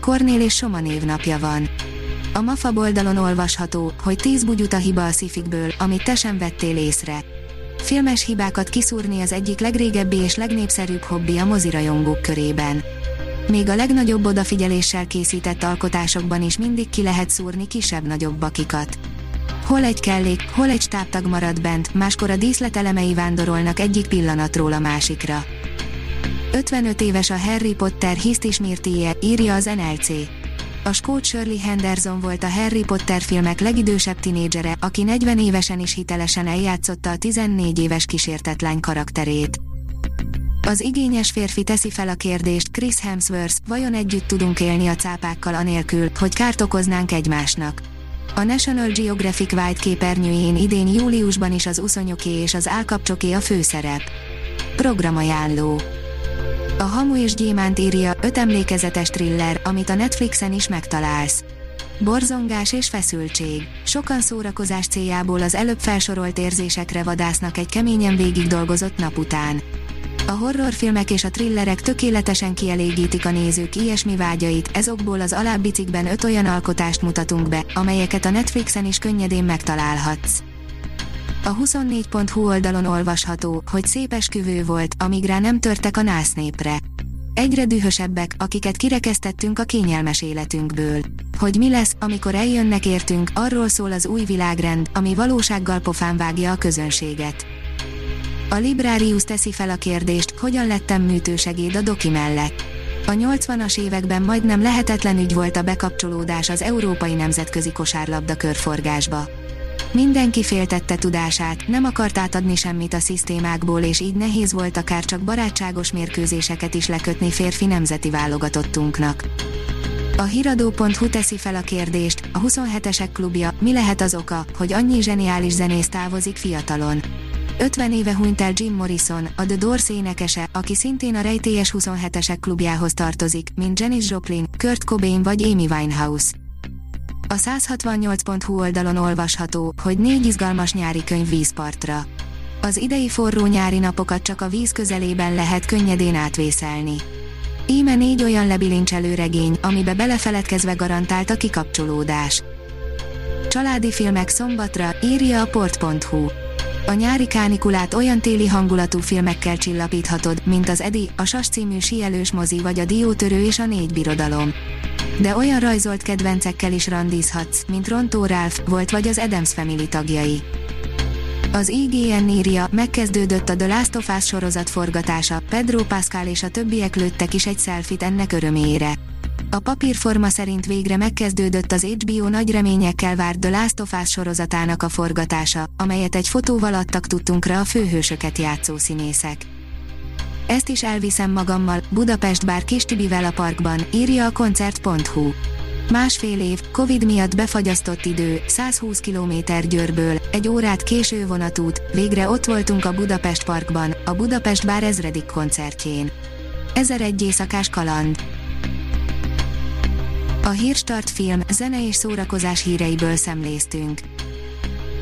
Kornél és Soma névnapja van. A MAFA oldalon olvasható, hogy 10 bugyuta hiba a szifikből, amit te sem vettél észre. Filmes hibákat kiszúrni az egyik legrégebbi és legnépszerűbb hobbi a mozirajongók körében. Még a legnagyobb odafigyeléssel készített alkotásokban is mindig ki lehet szúrni kisebb-nagyobb bakikat. Hol egy kellék, hol egy stábtag marad bent, máskor a díszletelemei vándorolnak egyik pillanatról a másikra. 55 éves a Harry Potter hisztismírtíje, írja az NLC. A skót Shirley Henderson volt a Harry Potter filmek legidősebb tinédzsere, aki 40 évesen is hitelesen eljátszotta a 14 éves kísértetlány karakterét. Az igényes férfi teszi fel a kérdést, Chris Hemsworth, vajon együtt tudunk élni a cápákkal anélkül, hogy kárt okoznánk egymásnak? A National Geographic White képernyőjén idén júliusban is az uszonyoké és az állkapcsoké a főszerep. Programajánló a Hamu és Gyémánt írja, öt emlékezetes thriller, amit a Netflixen is megtalálsz. Borzongás és feszültség. Sokan szórakozás céljából az előbb felsorolt érzésekre vadásznak egy keményen végig dolgozott nap után. A horrorfilmek és a thrillerek tökéletesen kielégítik a nézők ilyesmi vágyait, ezokból az alábbi cikkben öt olyan alkotást mutatunk be, amelyeket a Netflixen is könnyedén megtalálhatsz. A 24.hu oldalon olvasható, hogy szép esküvő volt, amíg rá nem törtek a násznépre. Egyre dühösebbek, akiket kirekesztettünk a kényelmes életünkből. Hogy mi lesz, amikor eljönnek értünk, arról szól az új világrend, ami valósággal pofán vágja a közönséget. A Librarius teszi fel a kérdést, hogyan lettem műtősegéd a doki mellett. A 80-as években majdnem lehetetlen ügy volt a bekapcsolódás az Európai Nemzetközi Kosárlabda körforgásba. Mindenki féltette tudását, nem akart átadni semmit a szisztémákból és így nehéz volt akár csak barátságos mérkőzéseket is lekötni férfi nemzeti válogatottunknak. A hiradó.hu teszi fel a kérdést, a 27-esek klubja, mi lehet az oka, hogy annyi zseniális zenész távozik fiatalon. 50 éve hunyt el Jim Morrison, a The Doors énekese, aki szintén a rejtélyes 27-esek klubjához tartozik, mint Janis Joplin, Kurt Cobain vagy Amy Winehouse. A 168.hu oldalon olvasható, hogy négy izgalmas nyári könyv vízpartra. Az idei forró nyári napokat csak a víz közelében lehet könnyedén átvészelni. Íme négy olyan lebilincselő regény, amibe belefeledkezve garantált a kikapcsolódás. Családi filmek szombatra, írja a port.hu. A nyári kánikulát olyan téli hangulatú filmekkel csillapíthatod, mint az Edi, a Sas című síelős mozi vagy a Diótörő és a Négy Birodalom de olyan rajzolt kedvencekkel is randízhatsz, mint Rontó Ralph volt vagy az Adams Family tagjai. Az IGN írja, megkezdődött a The Last of Us sorozat forgatása, Pedro Pascal és a többiek lőttek is egy selfit ennek örömére. A papírforma szerint végre megkezdődött az HBO nagy reményekkel várt The Last of Us sorozatának a forgatása, amelyet egy fotóval adtak tudtunkra a főhősöket játszó színészek. Ezt is elviszem magammal, Budapest bár Kistibivel a parkban, írja a koncert.hu. Másfél év, Covid miatt befagyasztott idő, 120 km Győrből, egy órát késő vonatút, végre ott voltunk a Budapest Parkban, a Budapest Bár ezredik koncertjén. Ezer egy éjszakás kaland. A Hírstart film, zene és szórakozás híreiből szemléztünk.